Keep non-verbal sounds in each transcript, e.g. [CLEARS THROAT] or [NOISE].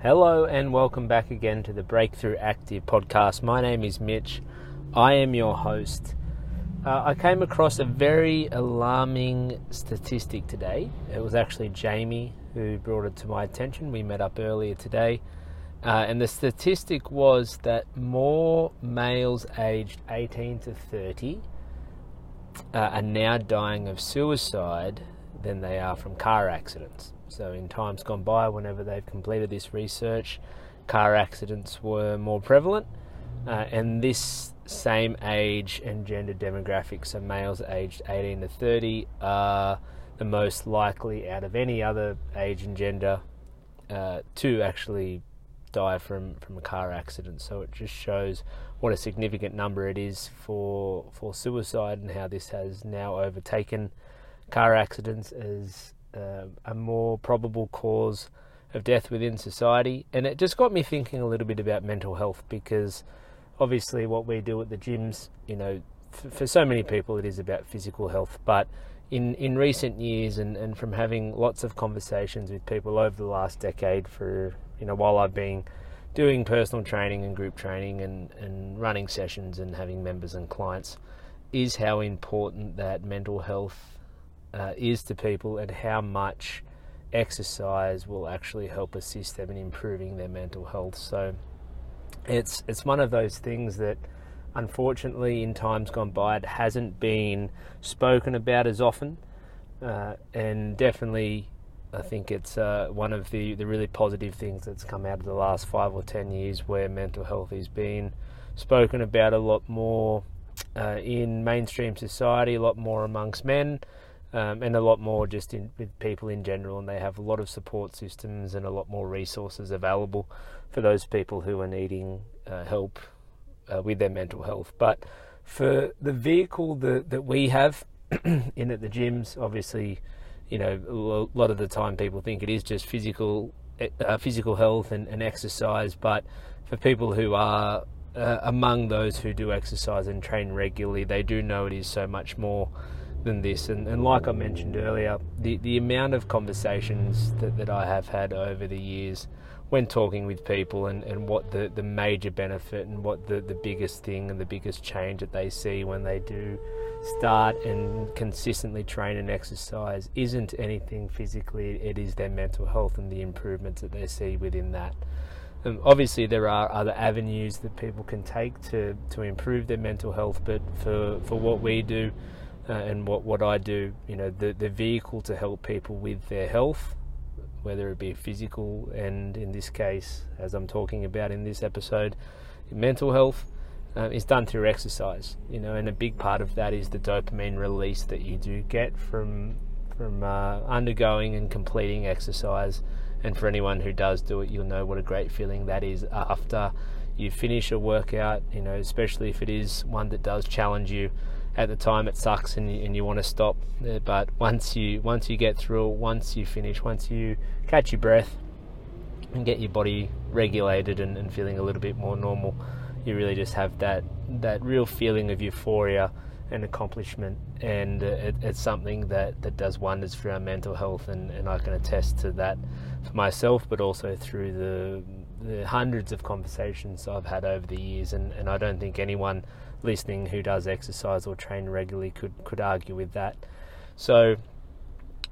Hello and welcome back again to the Breakthrough Active podcast. My name is Mitch. I am your host. Uh, I came across a very alarming statistic today. It was actually Jamie who brought it to my attention. We met up earlier today. Uh, and the statistic was that more males aged 18 to 30 uh, are now dying of suicide than they are from car accidents. So, in times gone by, whenever they've completed this research, car accidents were more prevalent, uh, and this same age and gender demographic, so males aged 18 to 30, are the most likely out of any other age and gender uh, to actually die from, from a car accident. So it just shows what a significant number it is for for suicide and how this has now overtaken car accidents as uh, a more probable cause of death within society. And it just got me thinking a little bit about mental health because obviously what we do at the gyms, you know, f- for so many people it is about physical health, but in, in recent years and, and from having lots of conversations with people over the last decade for you know while I've been doing personal training and group training and, and running sessions and having members and clients is how important that mental health uh, is to people and how much exercise will actually help assist them in improving their mental health. So it's it's one of those things that unfortunately in times gone by it hasn't been spoken about as often uh, and definitely I think it's uh, one of the, the really positive things that's come out of the last five or ten years where mental health is being spoken about a lot more uh, in mainstream society, a lot more amongst men, um, and a lot more just in, with people in general. And they have a lot of support systems and a lot more resources available for those people who are needing uh, help uh, with their mental health. But for the vehicle that, that we have [CLEARS THROAT] in at the gyms, obviously, you know, a lot of the time people think it is just physical uh, physical health and, and, exercise, but for people who are uh, among those who do exercise and train regularly, they do know it is so much more than this. And, and like I mentioned earlier, the, the amount of conversations that, that I have had over the years when talking with people and, and what the, the major benefit and what the, the biggest thing and the biggest change that they see when they do start and consistently train and exercise isn't anything physically, it is their mental health and the improvements that they see within that. Um, obviously, there are other avenues that people can take to, to improve their mental health, but for, for what we do, uh, and what, what I do, you know, the, the vehicle to help people with their health, whether it be physical and in this case, as I'm talking about in this episode, mental health, uh, is done through exercise. You know, and a big part of that is the dopamine release that you do get from from uh, undergoing and completing exercise. And for anyone who does do it, you'll know what a great feeling that is after you finish a workout. You know, especially if it is one that does challenge you at the time it sucks and you, and you want to stop but once you once you get through once you finish once you catch your breath and get your body regulated and, and feeling a little bit more normal you really just have that that real feeling of euphoria and accomplishment. And it, it's something that, that does wonders for our mental health and, and I can attest to that for myself but also through the the hundreds of conversations I've had over the years and, and I don't think anyone listening who does exercise or train regularly could, could argue with that. So,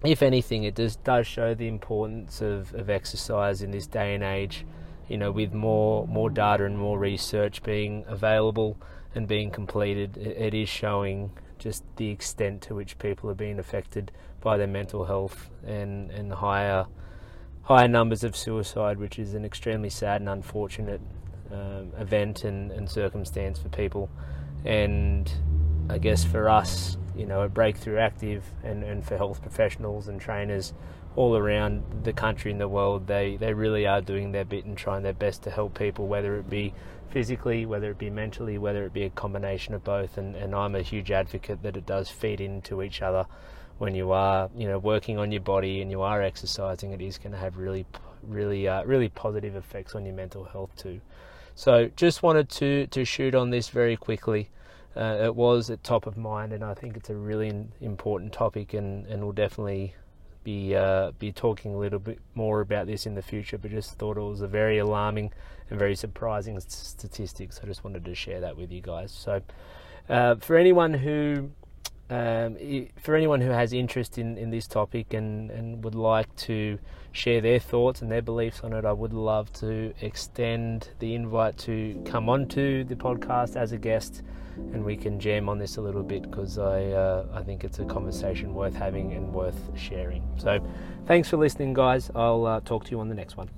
if anything, it does, does show the importance of, of exercise in this day and age. You know, with more more data and more research being available and being completed, it, is showing just the extent to which people are being affected by their mental health and, and higher higher numbers of suicide, which is an extremely sad and unfortunate um, event and, and circumstance for people. And I guess for us, you know, at Breakthrough Active and, and for health professionals and trainers all around the country and the world, they, they really are doing their bit and trying their best to help people, whether it be physically, whether it be mentally, whether it be a combination of both. And, and I'm a huge advocate that it does feed into each other when you are, you know, working on your body and you are exercising. It is going to have really, really, uh, really positive effects on your mental health too. So just wanted to, to shoot on this very quickly. Uh, it was at top of mind, and I think it's a really important topic, and, and will definitely be uh, be talking a little bit more about this in the future, but just thought it was a very alarming and very surprising statistic. So I just wanted to share that with you guys. So uh, for anyone who um, for anyone who has interest in, in this topic and, and would like to share their thoughts and their beliefs on it, I would love to extend the invite to come onto the podcast as a guest and we can jam on this a little bit because I, uh, I think it's a conversation worth having and worth sharing. So thanks for listening, guys. I'll uh, talk to you on the next one.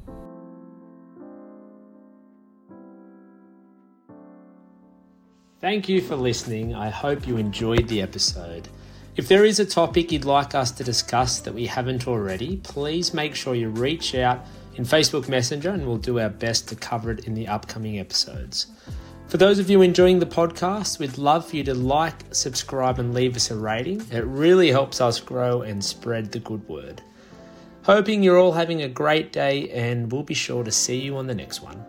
Thank you for listening. I hope you enjoyed the episode. If there is a topic you'd like us to discuss that we haven't already, please make sure you reach out in Facebook Messenger and we'll do our best to cover it in the upcoming episodes. For those of you enjoying the podcast, we'd love for you to like, subscribe, and leave us a rating. It really helps us grow and spread the good word. Hoping you're all having a great day, and we'll be sure to see you on the next one.